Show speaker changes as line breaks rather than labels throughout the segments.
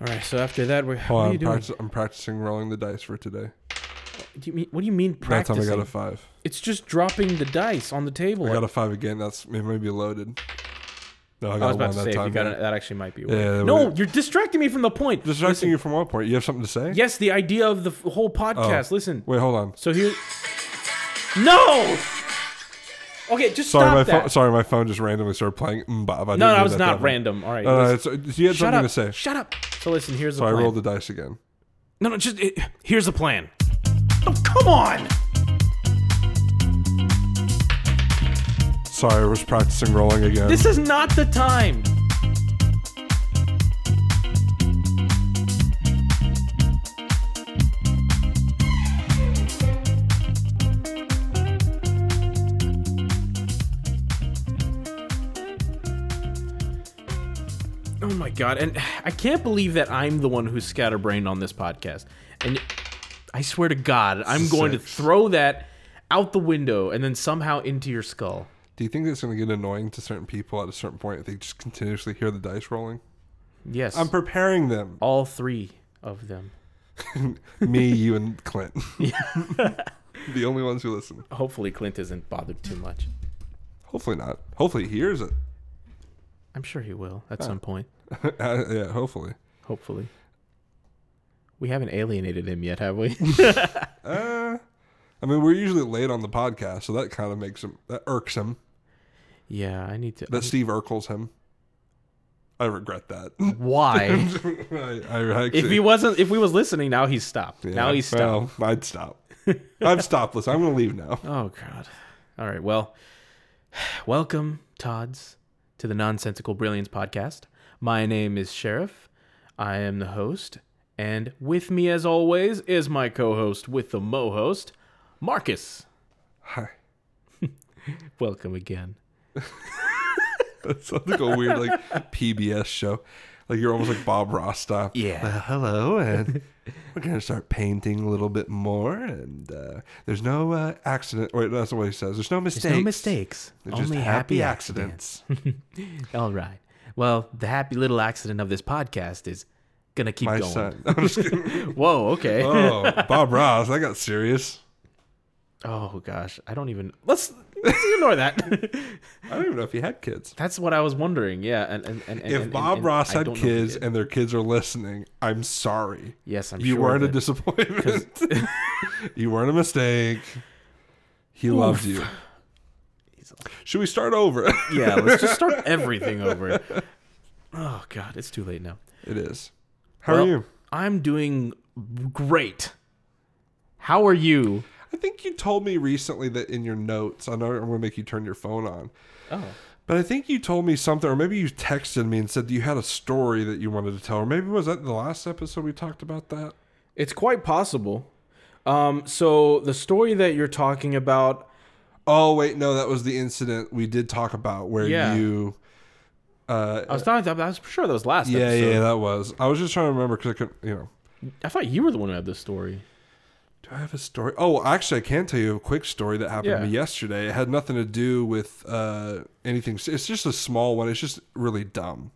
All right. So after that, we're,
Hold
what
on,
are you
I'm,
doing?
practice- I'm practicing rolling the dice for today.
Do you mean, what do you mean
That time
practicing?
I got a five.
It's just dropping the dice on the table.
I got a five again. That's it may be loaded. No, I
I
got
was about
one
to
that
say if
time.
you got
yeah.
it, that actually might be.
Yeah, that
no, you're distracting me from the point.
Distracting you from what point? You have something to say?
Yes, the idea of the f- whole oh. podcast. Listen.
Wait, hold on.
So here. No. Okay, just
Sorry,
stop
my
that.
phone. Sorry, my phone just randomly started playing. I didn't
no, no, that was
that
not random. All right.
No, no,
listen.
it's, you had
Shut
something
up.
to say.
Shut up. So listen, here's the
So I
plan.
rolled the dice again.
No, no, just it, here's the plan. Oh, come on.
Sorry, I was practicing rolling again.
This is not the time. God, and I can't believe that I'm the one who's scatterbrained on this podcast. And I swear to God, I'm going to throw that out the window and then somehow into your skull.
Do you think it's going to get annoying to certain people at a certain point if they just continuously hear the dice rolling?
Yes.
I'm preparing them.
all three of them.
Me, you, and Clint. the only ones who listen.
Hopefully, Clint isn't bothered too much.
Hopefully not. Hopefully he hears it.
I'm sure he will at some point.
Uh, yeah, hopefully.
Hopefully. We haven't alienated him yet, have we?
Uh, I mean, we're usually late on the podcast, so that kind of makes him, that irks him.
yeah, I need to.
That Steve Urkels him. I regret that.
Why?
I, I actually,
if he wasn't, if we was listening, now he's stopped.
Yeah,
now he's stopped.
Well, I'd stop. I've stopped. Listen, I'm going to leave now.
Oh God. All right. Well, welcome, Todd's, to the Nonsensical Brilliance podcast. My name is Sheriff. I am the host, and with me, as always, is my co-host with the mo-host, Marcus.
Hi.
Welcome again.
That sounds like a weird like PBS show. Like you're almost like Bob Ross style.
Yeah.
Well, hello, and we're gonna start painting a little bit more. And uh, there's no uh, accident. Wait, that's what he says. There's no mistakes.
There's no mistakes.
They're
only happy,
happy
accidents.
accidents.
All right. Well, the happy little accident of this podcast is gonna keep
My
going.
son.
Whoa. Okay.
oh, Bob Ross. I got serious.
oh gosh, I don't even. Let's, let's ignore that.
I don't even know if he had kids.
That's what I was wondering. Yeah. And and, and
If
and-
Bob Ross had
don't know if he
kids and their kids are listening, I'm sorry.
yes, I'm
you
sure
weren't a disappointment. you weren't a mistake. He loved you. Should we start over?
yeah. Let's just start everything over. Oh god, it's too late now.
it is. How
Well,
are you?
I'm doing great. How are you?
I think you told me recently that in your notes, I know I'm going to make you turn your phone on,
Oh.
but I think you told me something, or maybe you texted me and said you had a story that you wanted to tell, or maybe was that the last episode we talked about that?
It's quite possible. Um, so the story that you're talking about,
Oh wait, no, that was the incident we did talk about where
Yeah.
you. Uh,
I was talking about. I was sure that was last.
yeah,
episode.
yeah, that was. I was just trying to remember because I couldn't, you know.
I thought you were the one who had this story.
Do I have a story? Oh, actually, I can tell you a quick story that happened to me yesterday. It had nothing to do with uh, anything. It's just a small one. It's just really dumb.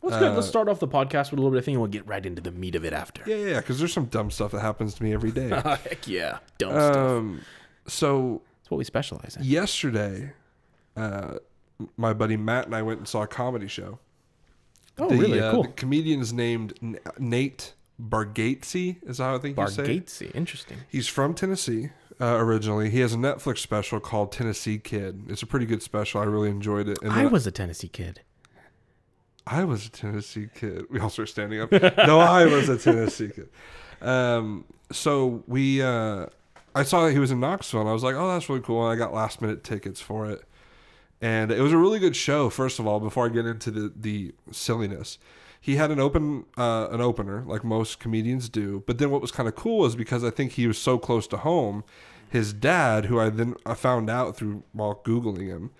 Well, good. Let's start off the podcast with a little bit of thing, and we'll get right into the meat of it after.
Yeah, yeah, because there's some dumb stuff that happens to me every day.
Heck yeah, dumb stuff.
um, so
That's what we specialize in.
yesterday, uh, my buddy Matt and I went and saw a comedy show.
Oh,
the,
really?
uh,
cool.
The comedian is named Nate Bargatze. Is how I think you say.
Bargatze. Interesting.
He's from Tennessee uh, originally. He has a Netflix special called Tennessee Kid. It's a pretty good special. I really enjoyed it. And
I was a Tennessee kid.
I was a Tennessee kid. We all start standing up. no, I was a Tennessee kid. Um, so we, uh, I saw that he was in Knoxville, and I was like, "Oh, that's really cool." And I got last minute tickets for it, and it was a really good show. First of all, before I get into the the silliness, he had an open uh, an opener like most comedians do. But then what was kind of cool was because I think he was so close to home, his dad, who I then I found out through while googling him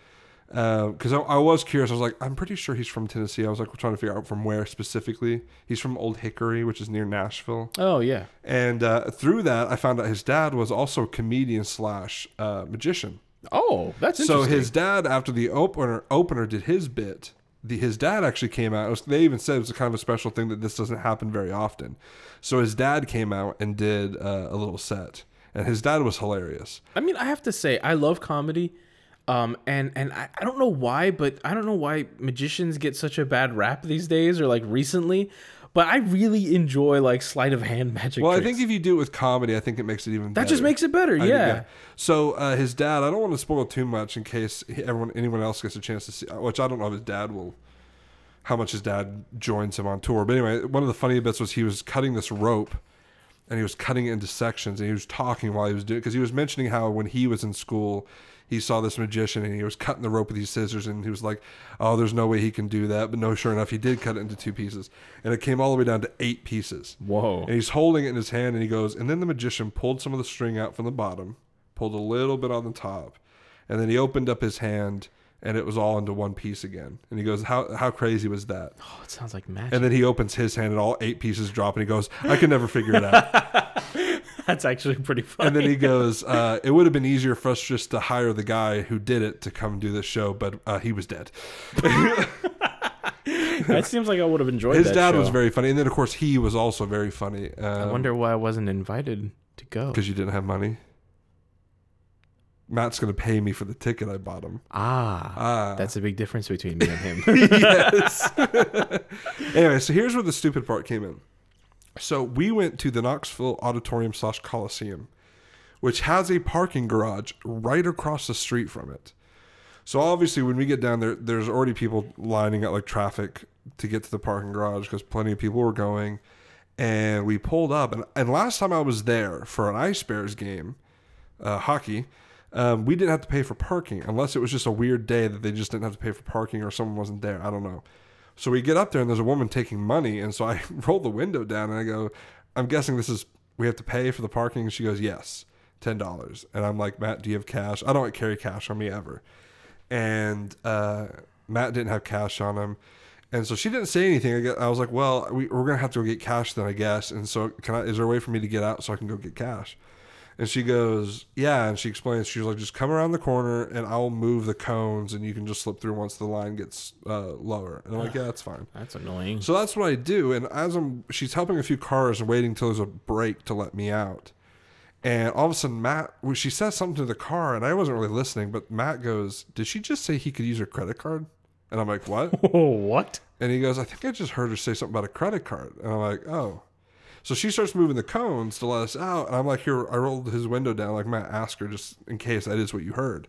because I, I was curious. I was like, I'm pretty sure he's from Tennessee. I was like we're trying to figure out from where specifically. He's from Old Hickory, which is near Nashville.
Oh yeah.
And uh, through that, I found out his dad was also a comedian slash uh, magician.
Oh, that's
So his dad, after the opener, opener did his bit, the his dad actually came out. Was, they even said it was a kind of a special thing that this doesn't happen very often. So his dad came out and did uh, a little set, and his dad was hilarious.
I mean, I have to say, I love comedy. Um, and and I, I don't know why, but I don't know why magicians get such a bad rap these days or like recently. But I really enjoy like sleight of hand magic.
Well, I think if you do it with comedy, I think it makes it even.
that
better.
just makes it better.
I
Yeah.
think, So uh, his dad, I don't want to spoil too much in case everyone, anyone else gets a chance to see. Which I don't know if his dad will, how much his dad joins him on tour. But anyway, one of the funny bits was he was cutting this rope, and he was cutting it into sections, and he was talking while he was doing because he was mentioning how when he was in school. He saw this magician and he was cutting the rope with these scissors, and he was like, "Oh, there's no way he can do that." But no, sure enough, he did cut it into two pieces, and it came all the way down to eight pieces.
Whoa.
And he's holding it in his hand and he goes, and then the magician pulled some of the string out from the bottom, pulled a little bit on the top, and then he opened up his hand and it was all into one piece again. And he goes, How how crazy was that?
Oh, it sounds like magic.
And then he opens his hand and all eight pieces drop and he goes, I could never figure it out.
That's actually pretty funny.
and then he goes, uh, it would have been easier for us just to hire the guy who did it to come do this show, but uh, he was dead.
that seems like I would have enjoyed
His dad was very funny. And then, of course, he was also very funny.
I
Um,
wonder why I wasn't invited to go.
because you didn't have money. Matt's going to pay me for the ticket I bought him.
Ah,
Ah.
that's a big difference between me and him.
yes. anyway, so here's where the stupid part came in. So we went to the Knoxville Auditorium slash Coliseum, which has a parking garage right across the street from it. So obviously, when we get down there, there's already people lining up like traffic to get to the parking garage because plenty of people were going. And we pulled up, and, and last time I was there for an Ice Bears game, uh, hockey, um, we didn't have to pay for parking unless it was just a weird day that they just didn't have to pay for parking or someone wasn't there. I don't know. So we get up there and there's a woman taking money, and so I roll the window down and I go, "I'm guessing this is we have to pay for the parking." And she goes, "Yes, ten dollars." And I'm like, "Matt, do you have cash?" I don't carry cash on me ever. And uh, Matt didn't have cash on him. And so she didn't say anything. I, was like, well, we, we're gonna have to go get cash then, I guess. And so, can I? Is there a way for me to get out so I can go get cash? And she goes, yeah. And she explains, she's like, just come around the corner and I'll move the cones and you can just slip through once the line gets uh, lower. And I'm like, yeah, that's fine.
That's annoying.
So that's what I do. And as I'm, she's helping a few cars and waiting till there's a break to let me out. And all of a sudden, Matt, well, she says something to the car, and I wasn't really listening, but Matt goes, Did she just say he could use her credit card? And I'm like, What?
Oh, what?
And he goes, I think I just heard her say something about a credit card. And I'm like, Oh. So she starts moving the cones to let us out. And I'm like, Here, I rolled his window down, like, Matt, asked her just in case that is what you heard.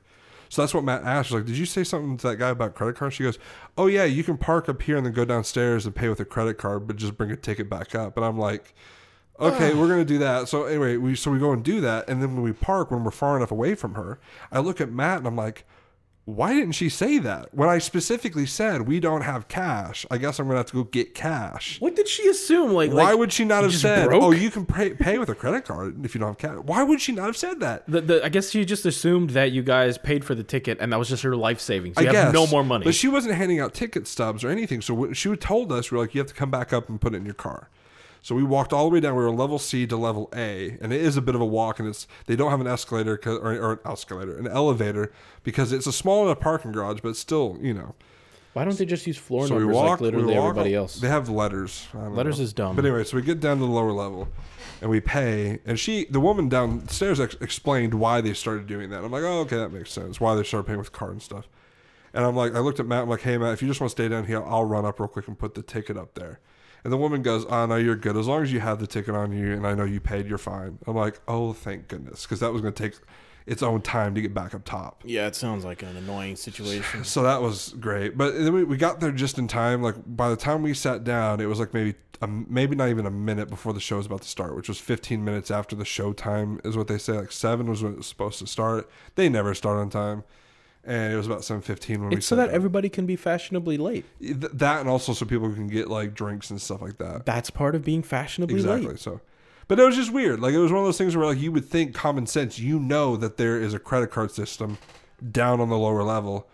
So that's what Matt asked. She's like, Did you say something to that guy about credit cards? She goes, Oh, yeah, you can park up here and then go downstairs and pay with a credit card, but just bring a ticket back up. And I'm like, Okay, we're gonna do that. So anyway, we so we go and do that, and then when we park, when we're far enough away from her, I look at Matt and I'm like, why didn't she say that? When I specifically said we don't have cash, I guess I'm gonna have to go get cash.
What did she assume? Like,
Why
like,
would she not have said,
broke?
"Oh, you can pay, pay with a credit card if you don't have cash"? Why would she not have said that?
the, the, I guess she just assumed that you guys paid for the ticket and that was just her life savings. You
I
have
guess
no more money.
but she wasn't handing out ticket stubs or anything. So she told us, we are like, you have to come back up and put it in your car. So we walked all the way down. We were level C to level A, and it is a bit of a walk. And it's they don't have an escalator or, or an escalator, an elevator because it's a small enough parking garage, but still, you know.
Why don't they just use floor
So we
numbers
walk.
like literally
walk
everybody else?
They have letters.
Letters
know.
is dumb.
But anyway, so we get down to the lower level, and we pay. And she, the woman downstairs, ex- explained why they started doing that. I'm like, oh, okay, that makes sense. Why they started paying with card and stuff. And I'm like, I looked at Matt. I'm like, hey, Matt, if you just want to stay down here, I'll run up real quick and put the ticket up there. And the woman goes, oh, no, you're good. As long as you have the ticket on you and I know you paid, you're fine. I'm like, oh, thank goodness. Because that was going to take its own time to get back up top.
yeah, it sounds like an annoying situation.
So that was great. But then we, we got there just in time. Like by the time we sat down, it was like maybe a, maybe not even a minute before the show was about to start, which was 15 minutes after the show time is what they say. Like seven was when it was supposed to start. They never start on time, and it was about 7:15 when we.
It's so that
down.
everybody can be fashionably late.
Th- that and also so people can get like drinks and stuff like that.
That's part of being fashionably
Exactly.
late.
So. But it was just weird. Like it was one of those things where like you would think common sense, you know that there is a credit card system down on the lower level,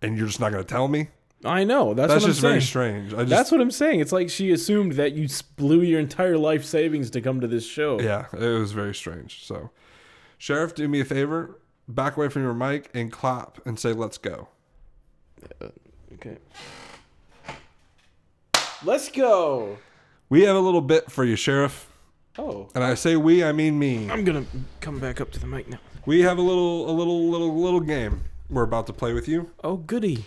and you're just not going to tell me.
I know. That's,
That's
what I'm
just
saying.
very strange. I just,
That's what I'm saying. It's like she assumed that you blew your entire life savings to come to this show.
yeah, it was very strange. So, sheriff, do me a favor, back away from your mic and clap and say, "Let's go."
Uh, okay. Let's go.
We have a little bit for you, Sheriff.
Oh.
And I say we, I mean me.
I'm gonna come back up to the mic now.
We have a little, a little, little, little game we're about to play with you.
Oh, goody.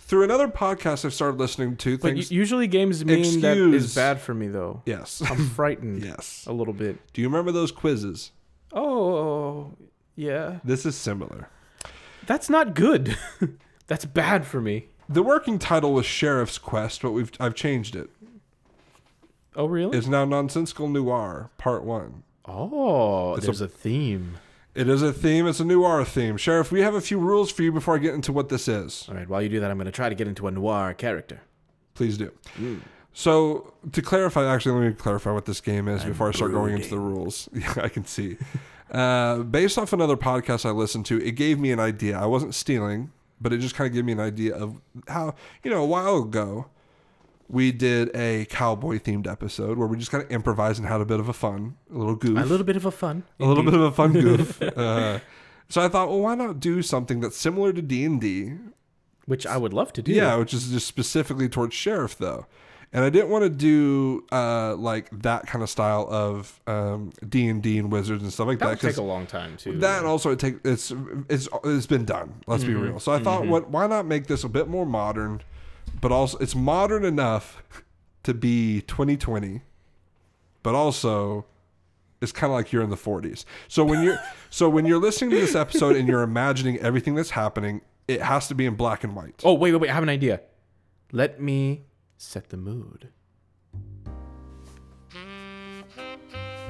Through another podcast I've started listening to,
But
things.
u- usually games mean that
Excuse-
is bad for me, though.
yes.
I'm frightened
yes.
a little bit.
Do you remember those quizzes?
Oh, yeah.
This is similar.
That's not good. That's bad for me.
The working title was Sheriff's Quest, but we've I've changed it.
Oh, really?
It's now Nonsensical Noir Part One.
oh,
It's a-
there's a, theme.
It is a theme. It's a noir theme. Sheriff, we have a few rules for you before I get into what this is.
All right, while you do that, I'm going to try to get into a noir character.
Please do. Mm. So to clarify, actually, let me clarify what this game is
I'm
before I start going into the rules. Yeah, I can see. Uh, based off another podcast I listened to, it gave me an idea. I wasn't stealing, but it just kind of gave me an idea of how you know a while ago we did a cowboy themed episode where we just kind of improvised and had a bit of a fun, a little goof,
A little bit of a fun.
a little bit of a fun goof. uh, so I thought, well, why not do something that's similar to D and D,
Which I would love to do.
yeah, which is just specifically towards sheriff though. And I didn't want to do uh, like that kind of style of um, D and D and wizards and stuff like
That
that
would take a long time, too.
that and also it take it's it's it's been done. Let's be real. So I thought, what why not make this a bit more modern, but also it's modern enough to be 2020, but also it's kind of like you're in the 40s. So when you're so when you're listening to this episode and you're imagining everything that's happening, it has to be in black and white.
Oh, wait, wait, wait. I have an idea. Let me set the mood.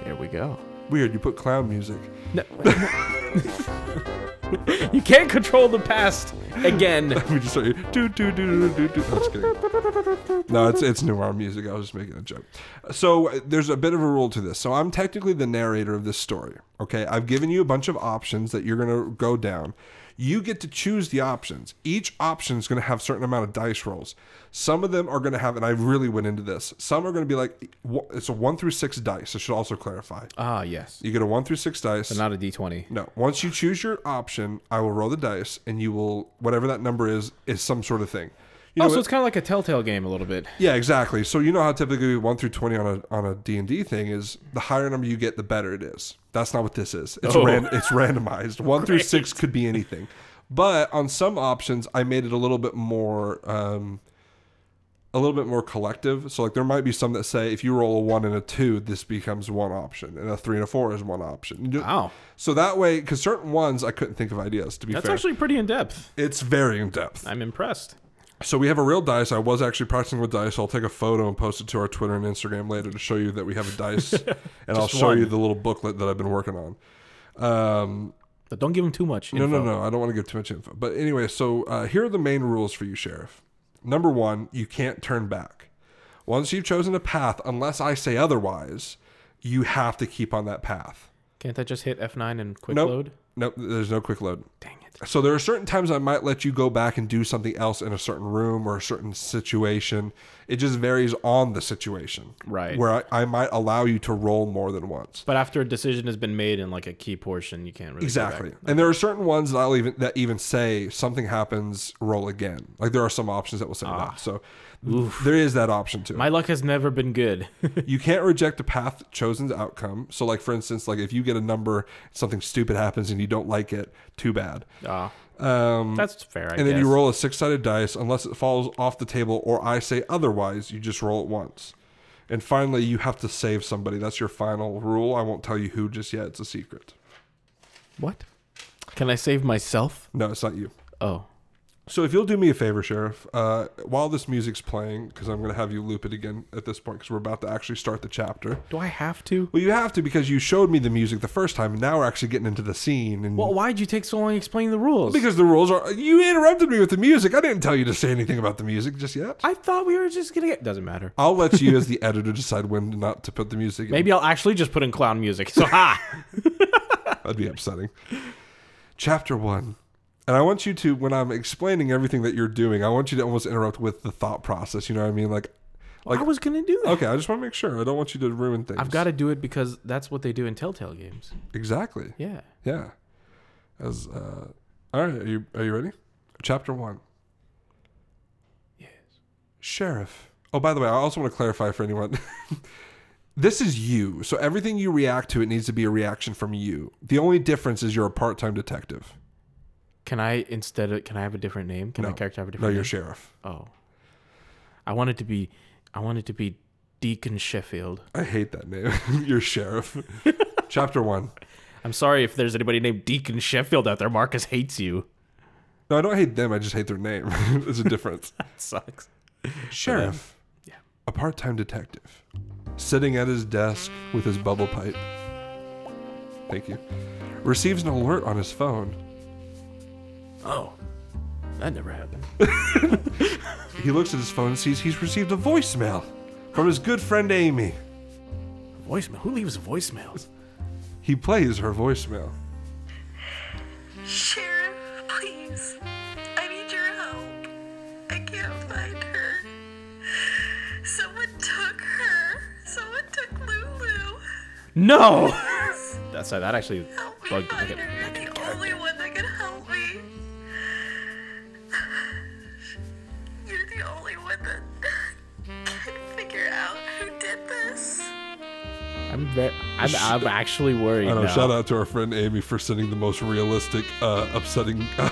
There we go.
Weird, you put clown music.
No. you can't control the past again.
we just start do do do do do do. No, just kidding. No, it's it's noir music. I was just making a joke. So uh, there's a bit of a rule to this. So I'm technically the narrator of this story. Okay, I've given you a bunch of options that you're gonna go down. You get to choose the options. Each option is going to have a certain amount of dice rolls. Some of them are going to have, and I really went into this. Some are going to be like, it's a one through six dice. I should also clarify.
Ah, yes.
You get a one through six dice.
But not a d20.
No. Once you choose your option, I will roll the dice, and you will whatever that number is is some sort of thing. You know,
Oh, so it's kind of like a Telltale game a little bit.
yeah, exactly. So you know how typically one through twenty on a on a D and D thing is the higher number you get, the better it is. That's not what this is. It's
Oh.
ran, it's randomized. One through six could be anything, but on some options, I made it a little bit more. Um, a little bit more collective. So like there might be some that say if you roll a one and a two, this becomes one option, and a three and a four is one option.
Wow.
So that way, because certain ones I couldn't think of ideas. To be
That's
fair,
actually pretty in depth.
it's very in depth.
I'm impressed.
So we have a real dice. I was actually practicing with dice. so I'll take a photo and post it to our Twitter and Instagram later to show you that we have a dice, and I'll show
one.
you the little booklet that I've been working on. Um,
But don't give him too much.
no, no, no. I don't want to give too much info. But anyway, so uh, here are the main rules for you, Sheriff. Number one, you can't turn back. Once you've chosen a path, unless I say otherwise, you have to keep on that path.
Can't I just hit F9 and quick
Nope.
load?
Nope, there's no quick load.
Dang it.
So there are certain times I might let you go back and do something else in a certain room or a certain situation. It just varies on the situation.
Right.
Where I, I might allow you to roll more than once.
But after a decision has been made in like a key portion, you can't really
Exactly. And there are certain ones that I'll even that even say something happens, roll again. Like there are some options that will say ah. that. So there is that option too.
My luck has never been good.
you can't reject a path chosen's outcome. So like for instance, like if you get a number, something stupid happens and you don't like it, too bad.
Ah,
Um,
that's fair. I
and then
guess.
you roll a six sided dice unless it falls off the table or I say otherwise, you just roll it once. And finally, you have to save somebody. That's your final rule. I won't tell you who just yet. It's a secret.
What? Can I save myself?
No, it's not you.
Oh.
So if you'll do me a favor, Sheriff, uh, while this music's playing, because I'm going to have you loop it again at this point, because we're about to actually start the chapter.
Do I have to?
Well, you have to because you showed me the music the first time, and now we're actually getting into the scene. And
Well, why'd you take so long explaining the rules?
because the rules are, you interrupted me with the music. I didn't tell you to say anything about the music just yet.
I thought we were just gonna get. Doesn't matter.
I'll let you, as the editor, decide when not to put the music. in.
Maybe I'll actually just put in clown music. So ha!
That'd be upsetting. Chapter one. And I want you to, when I'm explaining everything that you're doing, I want you to almost interrupt with the thought process. You know what I mean? Like, like
I was gonna do that.
okay, I just want to make sure. I don't want you to ruin things.
I've got to do it because that's what they do in Telltale games.
exactly.
Yeah.
Yeah. As uh, all right, are you are you ready? Chapter one. Yes. Sheriff. Oh, by the way, I also want to clarify for anyone. this is you. So everything you react to, it needs to be a reaction from you. The only difference is you're a part time detective.
Can I instead of can I have a different name? Can my character have a
No,
different
you're
name?
sheriff.
Oh. I want it to be I want it to be Deacon Sheffield.
I hate that name. you're sheriff. Chapter one.
I'm sorry if there's anybody named Deacon Sheffield out there. Marcus hates you.
No, I don't hate them. I just hate their name. There's a difference.
That sucks.
Sheriff.
Um, yeah.
A part time detective. Sitting at his desk with his bubble pipe. Thank you. Receives an alert on his phone.
Oh. That never happened.
He looks at his phone and sees he's received a voicemail from his good friend Amy.
Voicemail. Who leaves voicemails?
He plays her voicemail.
Sheriff, please. I need your help. I can't find her. Someone took her. Someone took Lulu.
No.
Please
That's that actually
help me
bugged me.
find
Like
her.
I'm I'm, actually worried
I know.
now.
Shout out to our friend Amy for sending the most realistic, uh, upsetting uh,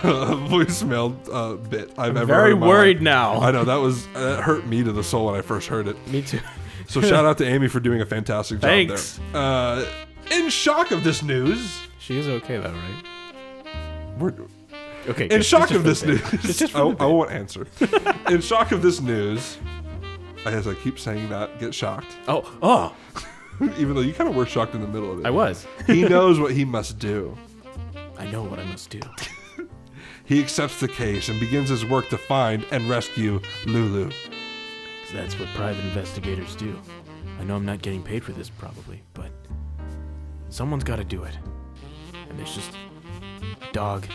voicemail uh, bit I've
I'm
ever.
very
heard in my
worried
life.
now.
I know that was that hurt me to the soul when I first heard it.
Me too.
So shout out to Amy for doing a fantastic job
Thanks.
there. Uh, in shock of this news,
She is okay though, right?
we're
Okay.
in shock of this news.
Just- just for
I, I won't answer. in shock of this news, as I keep saying that, get shocked.
Oh, oh,
Even though you kind of were shocked in the middle of it.
I was.
He knows what he must do.
I know what I must do.
He accepts the case and begins his work to find and rescue Lulu.
'Cause that's what private investigators do. I know I'm not getting paid for this probably, but someone's got to do it. And there's just a dog.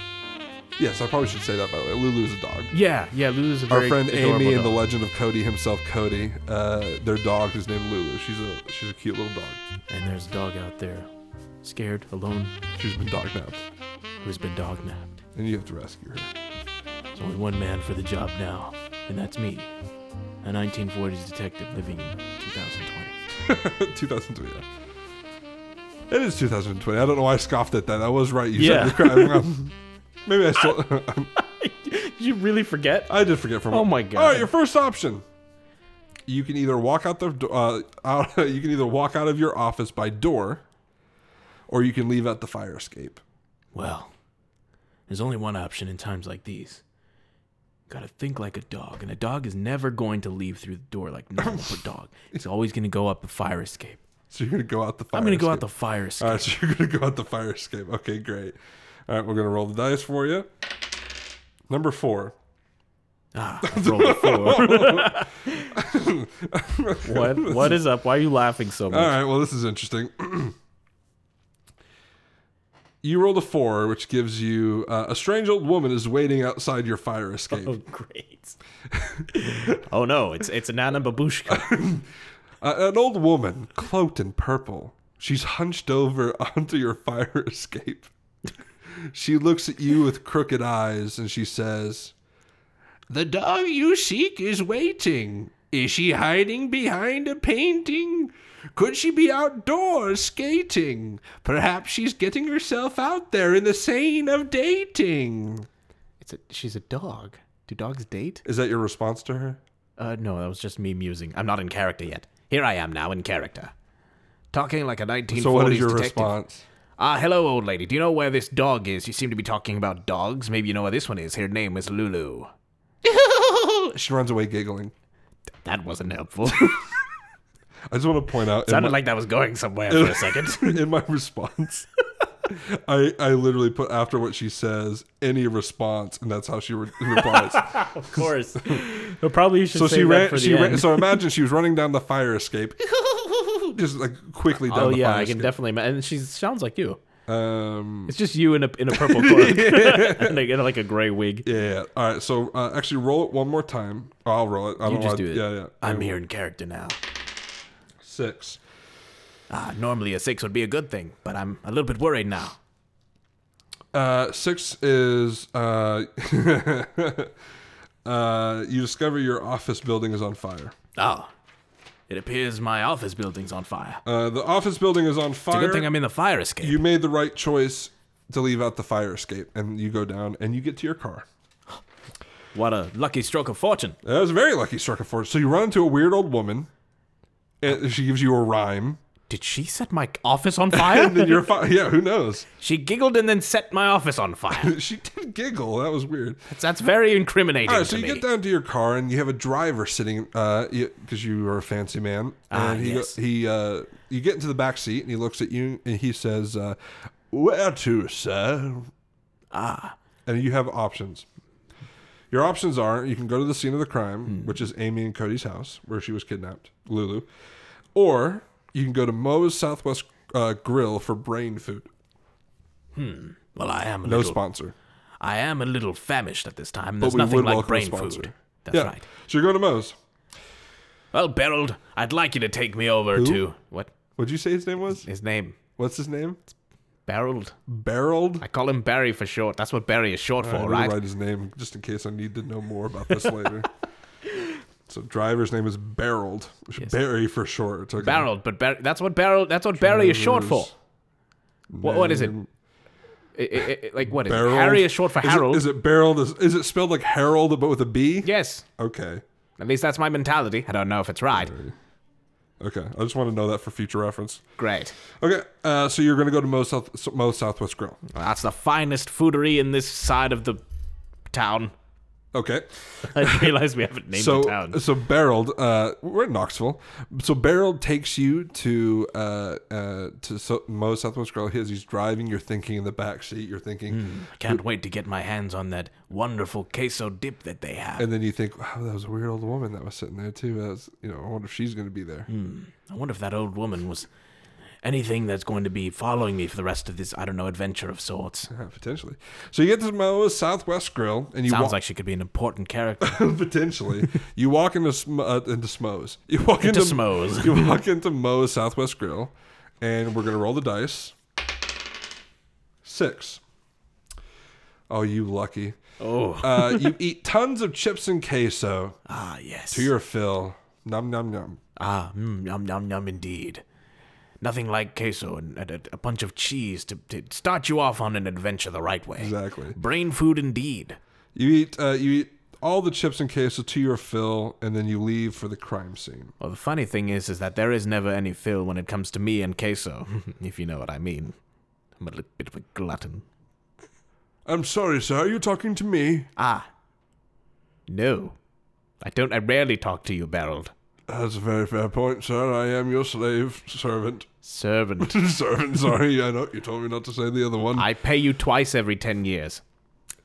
Yes, I probably should say that by the way. Lulu's a dog.
Yeah, yeah. Lulu's a
dog.
Our
friend Amy and the legend of Cody himself, Cody. Uh, their dog whose name is named Lulu. She's a she's a cute little dog.
And there's a dog out there, scared, alone,
She's been dog napped,
who's been dog napped.
and you have to rescue her.
There's only one man for the job now, and that's me, a 1940s detective living in 2020.
2020. Yeah. It is 2020. I don't know why I scoffed at that. That was right. You
Yeah.
said you're crying. Maybe I still.
Did you really forget?
I did forget from.
Oh my God.
All right, your first option. You can either walk out the uh, out. You can either walk out of your office by door, or you can leave out the fire escape.
Well, there's only one option in times like these. Gotta think like a dog, and a dog is never going to leave through the door like normal for dog. It's always gonna go up the fire escape.
So you're gonna go out the fire. Escape.
I'm gonna go out the fire escape.
All right, so you're gonna go out the fire escape. Okay, great. All right, we're gonna roll the dice for you. Number four.
Ah, I rolled a four. what? What is up? Why are you laughing so much?
All right, well, this is interesting. you rolled a four, which gives you uh, a strange old woman is waiting outside your fire escape.
Oh, great. oh no, it's it's a Nana Babushka.
Uh, an old woman, cloaked in purple. She's hunched over onto your fire escape. She looks at you with crooked eyes and she says, The dog you seek is waiting. Is she hiding behind a painting? Could she be outdoors skating? Perhaps she's getting herself out there in the scene of dating.
It's a she's a dog. Do dogs date?
Is that your response to her?
Uh, no, that was just me musing. I'm not in character yet. Here I am now in character, talking like a 1940s
So, what is your
detective.
response?
Ah, hello, old lady. Do you know where this dog is? You seem to be talking about dogs. Maybe you know where this one is. Her name is Lulu.
she runs away giggling.
That wasn't helpful.
I just want to point out. in
Sounded
my-
like that was going somewhere for a second.
in my response. I I literally put after what she says any response, and that's how she re- replies.
of course. But probably you should
so
save
she
that
ran.
for the
She ran. So imagine she was running down the fire escape, just like quickly down
oh yeah, I can
escape.
definitely. And she sounds like you.
um.
It's just you in a in a purple cloak and like, in like a gray wig.
Yeah, yeah. All right. So uh, actually, roll it one more time. Oh, I'll roll it. I
You
don't
just do it.
Yeah, yeah.
I'm here in character now.
Six.
Ah, normally a six would be a good thing, but I'm a little bit worried now.
Uh, six is uh, Uh, you discover your office building is on fire.
Oh. It appears my office building's on fire.
Uh, the office building is on fire.
It's a
fire.
good thing I'm in the fire escape.
you made the right choice to leave out the fire escape, and you go down and you get to your car.
what a lucky stroke of fortune.
That was a very lucky stroke of fortune. So you run into a weird old woman, and she gives you a rhyme,
Did she set my office on fire?
and then. Yeah, who knows?
she giggled and then set my office on fire.
she did giggle. That was weird.
That's, that's very incriminating
All right, so you
me.
get down to your car and you have a driver sitting, uh, because you are a fancy man,
Ah,
and he
yes.
he uh, you get into the back seat and he looks at you and he says, uh, "Where to, sir?"
ah,
And you have options. Your options are you can go to the scene of the crime,
Hmm.
which is Amy and Cody's house where she was kidnapped, Lulu, or you can go to Moe's Southwest uh, Grill for brain food. Hmm.
Well, I am a
No
little,
sponsor.
I am a little famished at this time.
But
There's nothing like brain food. That's
yeah.
right.
So you're going to Moe's.
Well, Beryl, I'd like you to take me over to what
What'd you say his name was?
his name?
What's his name?
Beryl.
Barreled.
I call him Barry for short. That's what Barry is short
I
for,
will
right?
write his name just in case I need to know more about this later. So driver's name is Barreled. Barry for short. Okay.
Barrel, but Bar- that's what Barrel. That's what Barry is short for. What, what is it?
Name-
I- I- I- like what is
Barreled.
it? Harry is short for
Is it-
Harold.
Is it barreled? Is, is it spelled like Harold but with a B?
yes,
Okay.
at least that's my mentality. I don't know if it's right.
Okay. I just want to know that for future reference.
Great.
Okay. Uh, so you're going to go to Moe's, South, Moe's Southwest Grill.
Well, that's the finest foodery in this side of the town.
Okay.
I realize we haven't named
so
the town.
so barreled uh we're in knoxville. So barreled takes you to uh uh to so, moe's southwest grill he's, he's driving. You're thinking in the back seat. You're thinking
Can't wait to get my hands on that wonderful queso dip that they have.
and then you think wow that was a weird old woman that was sitting there too. That was, you know i wonder if she's going to be there.
I wonder if that old woman was anything that's going to be following me for the rest of this, I don't know, adventure of sorts.
Yeah, potentially so you get to moe's southwest grill and you
Sounds
walk
like she could be an important character.
potentially you walk into Sm- uh, into smo's you walk
Into
into
Smo's.
you walk into moe's southwest grill and we're going to roll the dice six oh you lucky
Oh,
Uh, you eat tons of chips and queso
ah, yes.
to your fill. Num num num.
Ah, mm, yum, yum, yum, indeed. Nothing like queso and, and a, a bunch of cheese to, to start you off on an adventure the right way.
Exactly.
Brain food indeed.
You eat uh, you eat all the chips and queso to your fill, and then you leave for the crime scene.
Well, the funny thing is, is that there is never any fill when it comes to me and queso, if you know what I mean. I'm a little bit of a glutton.
I'm sorry, sir. Are you talking to me?
Ah, no. I don't, I rarely talk to you, Barreled.
That's a very fair point, sir. I am your slave servant.
Servant.
servant. Sorry, I know you told me not to say the other one.
I pay you twice every ten years.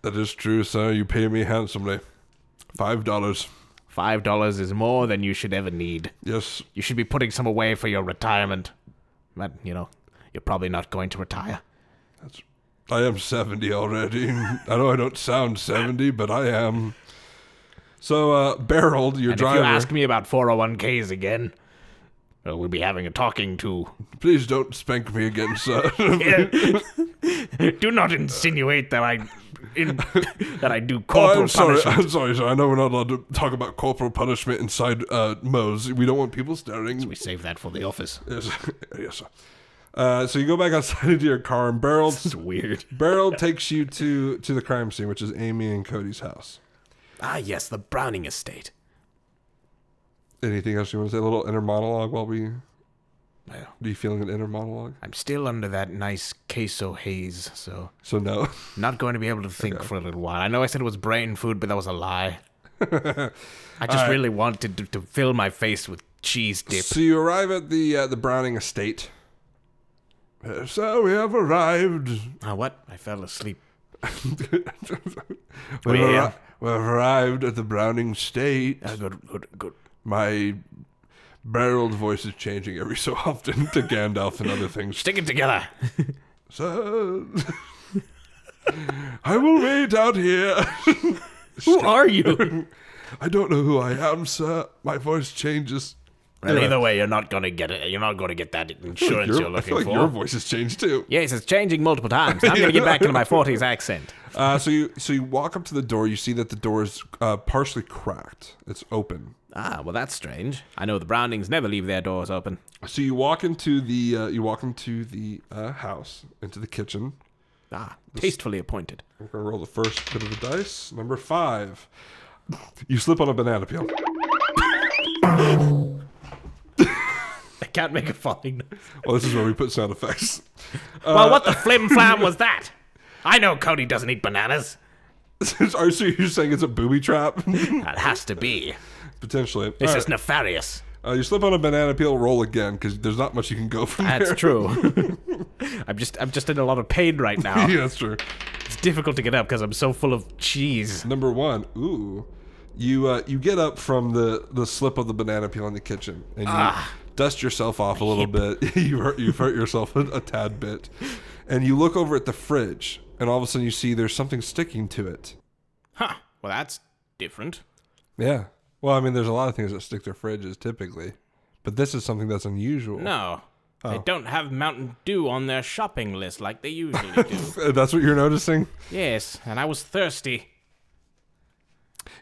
that is true, sir. You pay me handsomely. Five dollars.
Five dollars is more than you should ever need.
Yes.
You should be putting some away for your retirement. But, you know, you're probably not going to retire.
I am 70 already. I know I don't sound 70, but I am. So, uh, Barreled, your
And
driver.
if you ask me about 401ks again, well, we'll be having a talking to.
Please don't spank me again, sir.
Do not insinuate that I, in, that I do
oh,
corporal
I'm sorry.
punishment.
I'm sorry, sir. I know we're not allowed to talk about corporal punishment inside uh, Moe's. We don't want people staring.
We save that for the office.
Yes, yes sir. Uh, so you go back outside into your car, and Barreled,
It's weird.
Barreled takes you to to the crime scene, which is Amy and Cody's house.
Ah, yes, the Browning estate.
Anything else you want to say? A little inner monologue while we.
Well,
Are you feeling an inner monologue?
I'm still under that nice queso haze, so
So no.
not going to be able to think for a little while. I know I said it was brain food, but that was a lie. I just really wanted to, to fill my face with cheese dip.
So you arrive at the uh, the Browning estate. Uh, so we have arrived.
Ah, what? I fell asleep.
We've,
yeah.
arri- arrived at the Browning estate.
Ah, good, good, good.
My barreled voice is changing every so often to Gandalf and other things.
Stick it together.
Sir, I will wait out here.
Who are you?
I don't know who I am, sir. My voice changes.
Well, either way, you're not gonna get it. You're not gonna get that insurance
Your-
you're
I
looking
feel like
for.
your voice has changed too.
Yes, it's changing multiple times. I'm gonna get back into my 40s accent.
Uh, so you so you walk up to the door. You see that the door is uh, partially cracked. It's open.
Ah, well, that's strange. I know the Brownings never leave their doors open.
So you walk into the uh, you walk into the uh, house into the kitchen.
Ah, tastefully appointed.
We're gonna roll the first bit of the dice. Number five. You slip on a banana peel.
Can't make a noise.
Well, this is where we put sound effects.
well, what the flim flam was that? I know Cody doesn't eat bananas.
Are so you're saying it's a booby trap?
That has to be.
Potentially.
This
All
is
right.
nefarious.
Uh, you slip on a banana peel, roll again because there's not much you can go from
That's
there.
true. I'm just I'm just in a lot of pain right now.
yeah, that's true.
It's difficult to get up because I'm so full of cheese.
Number one. Ooh, you uh, you get up from the the slip of the banana peel in the kitchen and you dust yourself off a little bit. you hurt you've hurt yourself a, a tad bit, and you look over at the fridge and all of a sudden you see there's something sticking to it.
Huh. Well, that's different.
Yeah. Well, I mean, there's a lot of things that stick to fridges typically, but this is something that's unusual.
No.
Oh.
They don't have Mountain Dew on their shopping list like they usually do.
That's what you're noticing.
yes, and I was thirsty.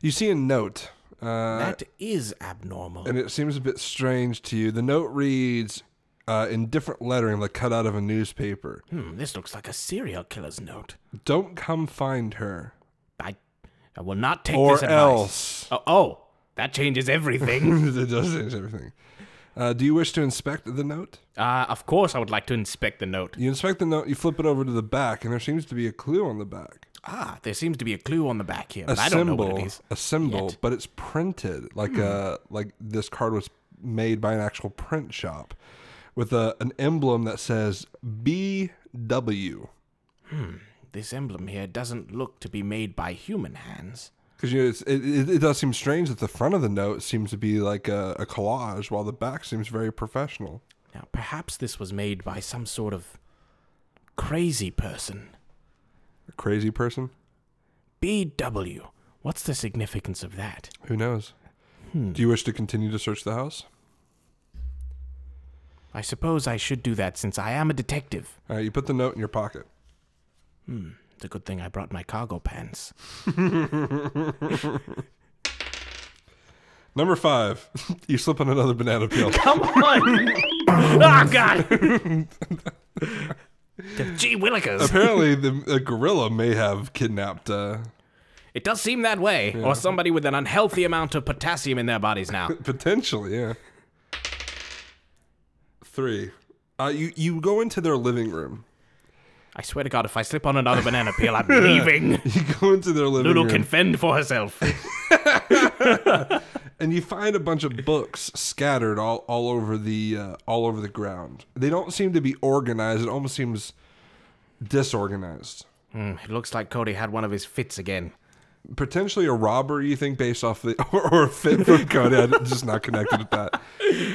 You see a note. Uh,
That is abnormal.
and it seems a bit strange to you. The note reads uh, in different lettering, like cut out of a newspaper.
Hmm, this looks like a serial killer's note.
Don't come find her,
I, I will not take
or
this advice.
else.
Oh, oh, that changes everything.
it does change everything. Uh, do you wish to inspect the note?
uh, of course, I would like to inspect the note.
You inspect the note. You flip it over to the back, and there seems to be a clue on the back.
Ah, there seems to be a clue on the back here,
A
but I don't know
symbol,
what it is.
a symbol,
yet. Hmm.
but it's printed like uh like this card was made by an actual print shop with a an emblem that says BW. Hmm.
This emblem here doesn't look to be made by human hands.
Because you know, it, it, it does seem strange that the front of the note seems to be like a, a collage, while the back seems very professional.
Now, perhaps this was made by some sort of crazy person.
A crazy person?
BW. What's the significance of that?
Who knows? Hmm. Do you wish to continue to search the house?
I suppose I should do that since I am a detective.
All right, you put the note in your pocket.
Hmm, it's a good thing I brought my cargo pants.
Number five, you slip on another banana peel.
Come on! oh, God! Gee willikers.
Apparently, the, the gorilla may have kidnapped. Uh,
It does seem that way. Or somebody with an unhealthy amount of potassium in their bodies now.
potentially, yeah. Three. Uh, you you go into their living room.
I swear to God, if I slip on another banana peel, I'm leaving.
You go into their living
Lulu
room.
can fend for herself.
and you find a bunch of books scattered all, all over the uh, all over the ground. They don't seem to be organized. It almost seems disorganized.
Hmm, it looks like Cody had one of his fits again.
Potentially a robbery, you think, based off the or, or a fit from Cody. I'm just not connected with that.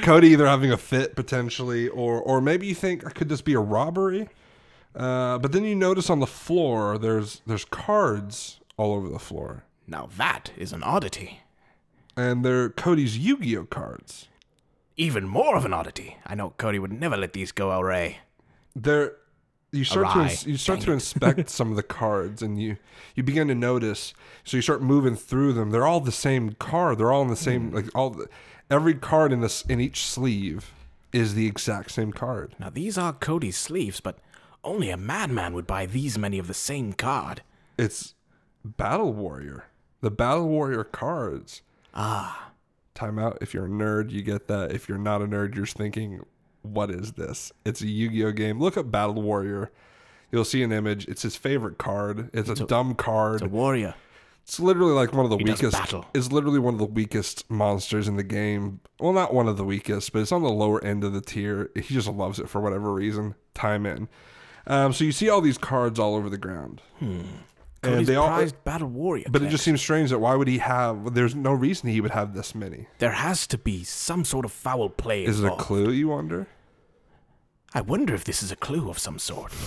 Cody either having a fit potentially, or or maybe you think could just be a robbery. Uh, but then you notice on the floor there's there's cards all over the floor,
Now that is an oddity.
And they're Cody's Yu-Gi-Oh cards.
Even more of an oddity. I know Cody would never let these go away.
there you start to
Awry.
ins- you start
Dang
to
it.
inspect some of the cards and you you begin to notice so you start moving through them they're all the same card they're all in the same hmm. like all the, every card in this in each sleeve is the exact same card
Now these are Cody's sleeves, but only a madman would buy these many of the same card.
it's battle warrior the battle warrior cards
Ah,
time out if you're a nerd you get that if you're not a nerd you're thinking what is this it's a yu-gi-oh game look up battle warrior you'll see an image it's his favorite card it's, a, dumb card
the warrior.
It's literally like one of the
He
weakest. It's literally one of the weakest monsters in the game. Well, not one of the weakest, but it's on the lower end of the tier. He just loves it for whatever reason. Time in. Um, so you see all these cards all over the ground, and
Cody's
they all.
prized battle warrior.
But it just seems strange that why would he have? There's no reason he would have this many.
there has to be some sort of foul play.
Is it a clue? You wonder.
I wonder if this is a clue of some sort.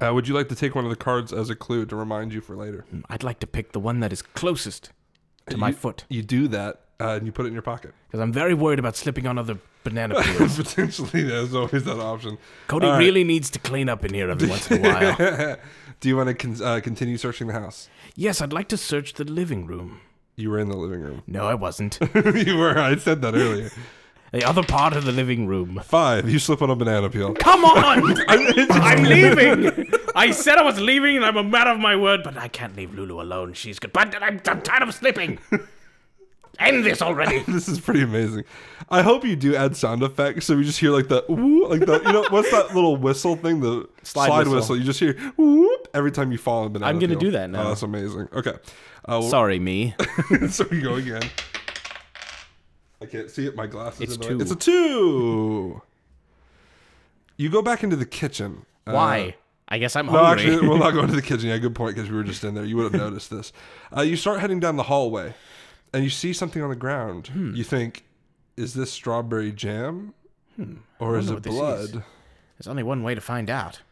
Uh, would you like to take one of the cards as a clue to remind you for later?
I'd like to pick the one that is closest to my foot.
You do that, uh, and you put it in your pocket.
Because I'm very worried about slipping on other banana peels.
Potentially, there's always that option.
Cody
right.
really needs to clean up in here every once in a while.
Do you want to con- uh, continue searching the house?
yes, I'd like to search the living room.
You were in the living room.
No, I wasn't.
you were. I said that earlier.
the other part of the living room.
Five. You slip on a banana peel.
Come on! I'm leaving! I said I was leaving and I'm a man of my word, but I can't leave Lulu alone. She's good. But I'm, I'm tired of slipping. End this already.
This is pretty amazing. I hope you do add sound effects so we just hear like the whoop, like the you know what's that little whistle thing the
Slide
slide,
whistle.
whistle. You just hear whoop every time you fall in banana.
I'm gonna
peel.
do that now.
Oh, that's amazing. Okay, uh,
Sorry, me.
so we go again. I can't see it. My glasses.
It's two.
way. It's a two. You go back into the kitchen. Uh,
Why? I guess I'm
No,
hungry.
actually, we'll not go into the kitchen. Yeah, good point, because we were just in there. You would have noticed this. Uh, you start heading down the hallway, and you see something on the ground.
Hmm.
You think, is this strawberry jam, or is
Hmm.
it blood?
There's only one way to find out.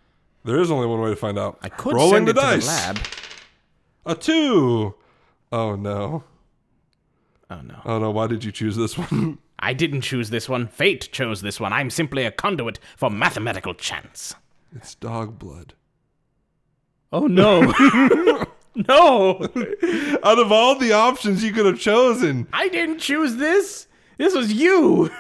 There is only one way to find out.
I could
Rolling
send
the
it to
dice.
the lab.
A two. Oh no.
Oh no.
Oh no. Why did you choose this one?
I didn't choose this one. Fate chose this one. I'm simply a conduit for mathematical chance.
it's dog blood.
Oh no. no.
Out of all the options you could have chosen,
I didn't choose this. This was you.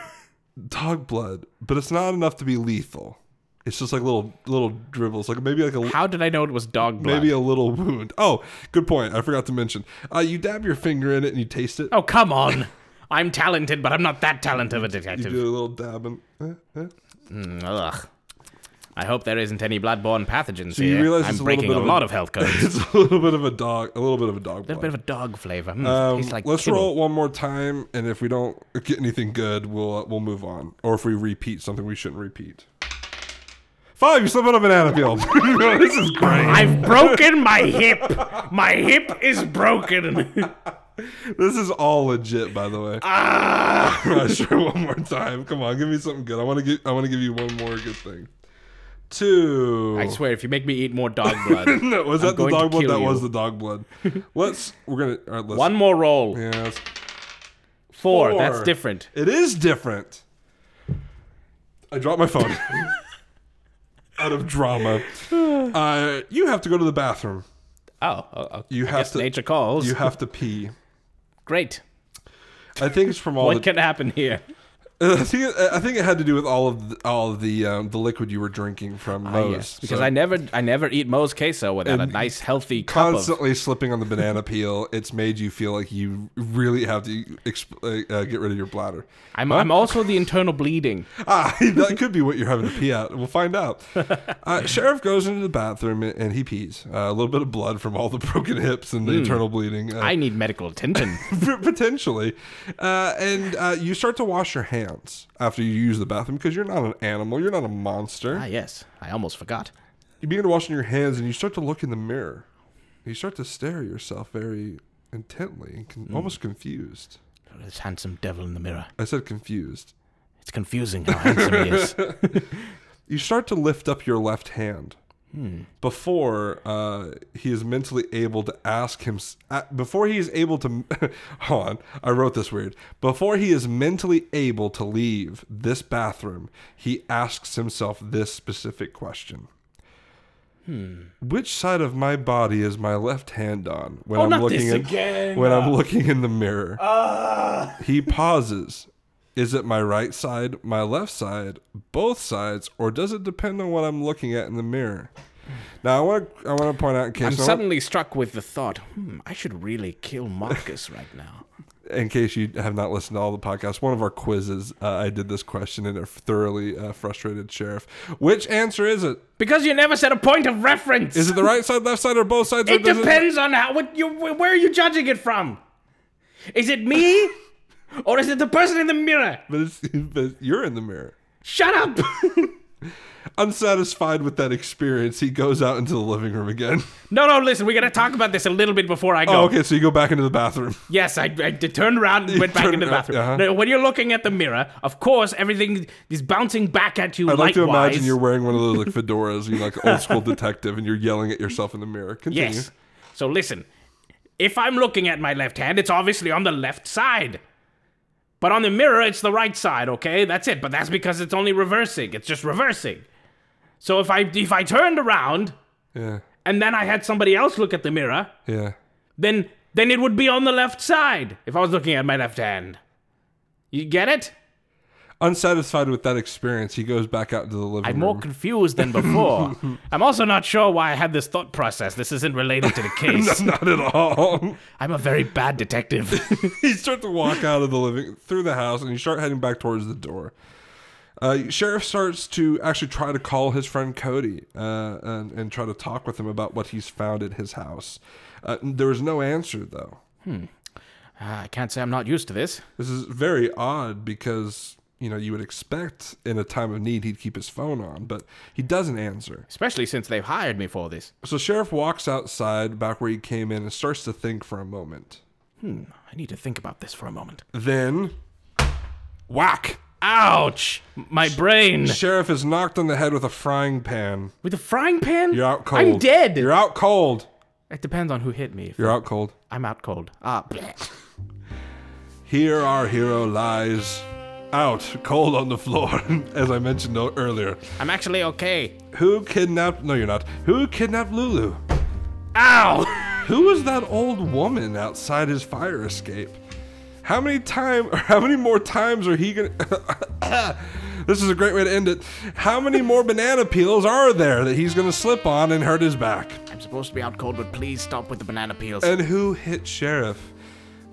dog blood. But it's not enough to be lethal. It's just like little little dribbles, like maybe like a
How did I know it was dog blood?
maybe a little wound. Oh, good point. I forgot to mention. Uh, you dab your finger in it and you taste it.
Oh, come on. I'm talented, but I'm not that talented of a
You
detective.
do a little dab and. eh, eh.
Mm, ugh. I hope there isn't any bloodborne pathogens
you
here.
realize
I'm
a little
breaking
bit
a
of a-
lot of health codes.
It's a little bit of a dog, a little bit of a dog.
a little bit of a dog flavor. Mm,
Um,
tastes like
let's
kibble.
roll it one more time, and if we don't get anything good, we'll uh, we'll move on. Or if we repeat something we shouldn't repeat. Five, you slip on a banana peel. this is great.
I've broken my hip. My hip is broken.
This is all legit, by the way. Ah! sure, one more time. Come on, give me something good. I want to give. I want to give you one more good thing. Two.
I swear, if you make me eat more dog blood,
no, was
I'm
that the
going to
dog blood?
kill
That
you.
was the dog blood. Let's. We're gonna. All right, let's,
one more roll.
Yeah, let's-
Four.
Four.
That's different.
It is different. I dropped my phone. Out of drama. Uh, you have to go to the bathroom.
Oh.
You
I
have to-
nature calls.
You have to pee.
Great.
I think it's from all
What
the.
can happen here?
I think it, I think it had to do with all of the, all of the um, the liquid you were drinking from Moe's.
Ah, yes, because
So
I never, I never eat Moe's queso without a nice, healthy cup of.
constantly slipping on the banana peel. It's made you feel like you really have to exp- uh, get rid of your bladder.
I'm, I'm also the internal bleeding.
Ah, that could be what you're having to pee out. We'll find out. Uh, Sheriff goes into the bathroom and, he pees. Uh, a little bit of blood from all the broken hips and the internal bleeding. Uh.
I need medical attention.
potentially. Uh, and uh, you start to wash your hands after you use the bathroom because you're not an animal. You're not a monster.
ah, yes, I almost forgot.
You begin to washing your hands and you start to look in the mirror. You start to stare at yourself very intently and con- almost confused.
This handsome devil in the mirror.
I said confused.
It's confusing how handsome he is.
You start to lift up your left hand. Before uh, he is mentally able to ask him, uh, before he is able to, hold on, I wrote this weird. Before he is mentally able to leave this bathroom, he asks himself this specific question: Which side of my body is my left hand on when
Oh,
I'm looking in, when I'm looking in the mirror? He pauses. Is it my right side, my left side, both sides, or does it depend on what I'm looking at in the mirror? Now I want to I want to point out in
I'm
case
suddenly struck with the thought, hmm, I should really kill Marcus right now.
in case you have not listened to all the podcasts, one of our quizzes, uh, I did this question and a thoroughly uh, frustrated sheriff. Which answer is it?
Because you never said a point of reference.
Is it the right side, left side, or both sides?
It
does
depends on how. What you? Where are you judging it from? Is it me, or is it the person in the mirror?
But, it's, but you're in the mirror.
Shut up.
Unsatisfied with that experience, he goes out into the living room again.
no, no. Listen, we gotta talk about this a little bit before I go.
Oh, okay, so you go back into the bathroom.
Yes, I, I did around and went back into the bathroom.
uh-huh.
Now, when you're looking at the mirror, of course, everything is bouncing back at you
I'd like to imagine you're wearing one of those like fedoras, you know, like old school detective, and you're yelling at yourself in the mirror. Continue.
Yes. So listen, if I'm looking at my left hand, it's obviously on the left side. But on the mirror, it's the right side, okay? That's it. But that's because it's only reversing. It's just reversing. So if I if I turned around
Yeah.
and then I had somebody else look at the mirror,
Yeah.
then then it would be on the left side if I was looking at my left hand. You get it?
Unsatisfied with that experience, he goes back out into the living
I'm
room.
more confused than before. I'm also not sure why I had this thought process. This isn't related to the case.
Not at all.
I'm a very bad detective.
you start to walk out of the living through the house, and you start heading back towards the door. Uh, sheriff starts to actually try to call his friend Cody uh, and, and try to talk with him about what he's found at his house. Uh, there was no answer though.
Ah, I can't say I'm not used to this.
This is very odd because you know you would expect in a time of need he'd keep his phone on, but he doesn't answer.
Especially since they've hired me for this.
So sheriff walks outside back where he came in and starts to think for a moment.
Hmm, I need to think about this for a moment.
Then, whack!
Ouch! My brain.
Sheriff is knocked on the head with a frying pan.
With a frying pan?
You're out cold.
I'm dead.
You're out cold.
It depends on who hit me.
You're out cold.
I'm out cold. Ah, bleh.
Here our hero lies, out cold on the floor, as I mentioned earlier.
I'm actually okay.
Who kidnapped? No, you're not. Who kidnapped Lulu?
Ow!
Who was that old woman outside his fire escape? How many time? Or how many more times are he gonna? this is a great way to end it. How many more banana peels are there that he's gonna slip on and hurt his back?
I'm supposed to be out cold, but please stop with the banana peels.
And who hit sheriff?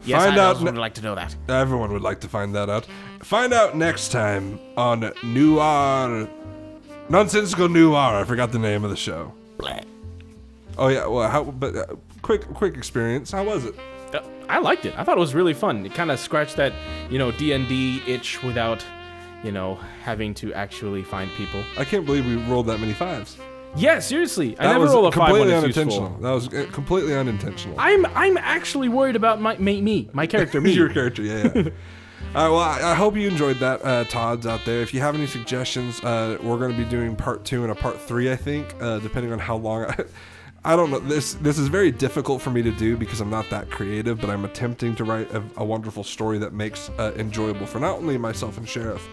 Yes,
find
I
out
also
ne-
would like to know that.
Everyone would like to find that out. Find out next time on Noir. Nonsensical Noir. I forgot the name of the show.
Bleh.
Oh yeah, well, how? But uh, quick, quick experience. How was it?
Uh, I liked it. I thought it was really fun. It kind of scratched that, you know, D&D itch without, you know, having to actually find people.
I can't believe we rolled that many fives.
Yeah, seriously. I
That
never
was
roll a five when
completely
it's
unintentional.
useful.
That was uh, completely unintentional.
I'm I'm actually worried about my, my me, my character, me.
Your character, yeah. yeah. All right, well, I, I hope you enjoyed that, uh, Tots out there. If you have any suggestions, uh, we're going to be doing part two and a part three, I think, uh, depending on how long. I, I don't know. This this is very difficult for me to do because I'm not that creative, but I'm attempting to write a, a wonderful story that makes uh, enjoyable for not only myself and Sheriff,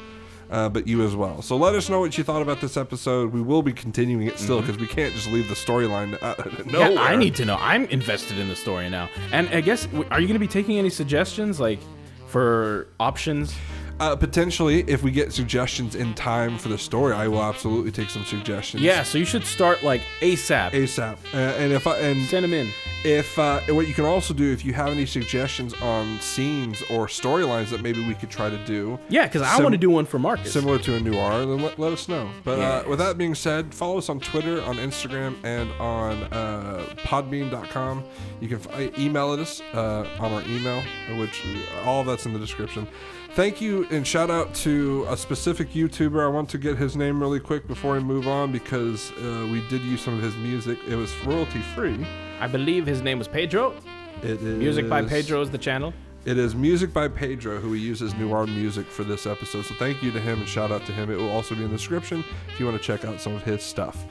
uh, but you as well. So let us know what you thought about this episode. We will be continuing it still because we can't just leave the storyline uh, nowhere.
Mm-hmm. Yeah, I need to know. I'm invested in the story now. And I guess, are you going to be taking any suggestions, like, for options?
Uh, potentially, if we get suggestions in time for the story, I will absolutely take some suggestions.
Yeah, so you should start, like, ASAP.
ASAP. Uh, and if I and
Send them in.
if uh, what you can also do if you have any suggestions on scenes or storylines that maybe we could try to do.
Yeah, because I
Sim-
want to do one for Marcus.
Similar to a noir, then let, let us know. But uh, with that being said, follow us on Twitter, on Instagram, and on uh, Podbean.com. You can f- email us uh, on our email, which uh, all of that's in the description. Thank you and shout out to a specific YouTuber. I want to get his name really quick before I move on because uh, we did use some of his music. It was royalty free.
I believe his name was Pedro.
It is
Music by Pedro is the channel.
It is music by Pedro, who we use as Noir music for this episode. So thank you to him and shout out to him. It will also be in the description if you want to check out some of his stuff.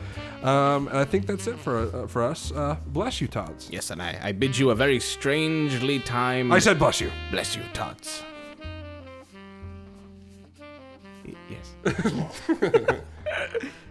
Um, and I think that's it for uh, for us. Uh, bless you, Tots.
Yes, and I, I bid you a very strangely timed.
I said bless you.
bless you, Tots. Yes.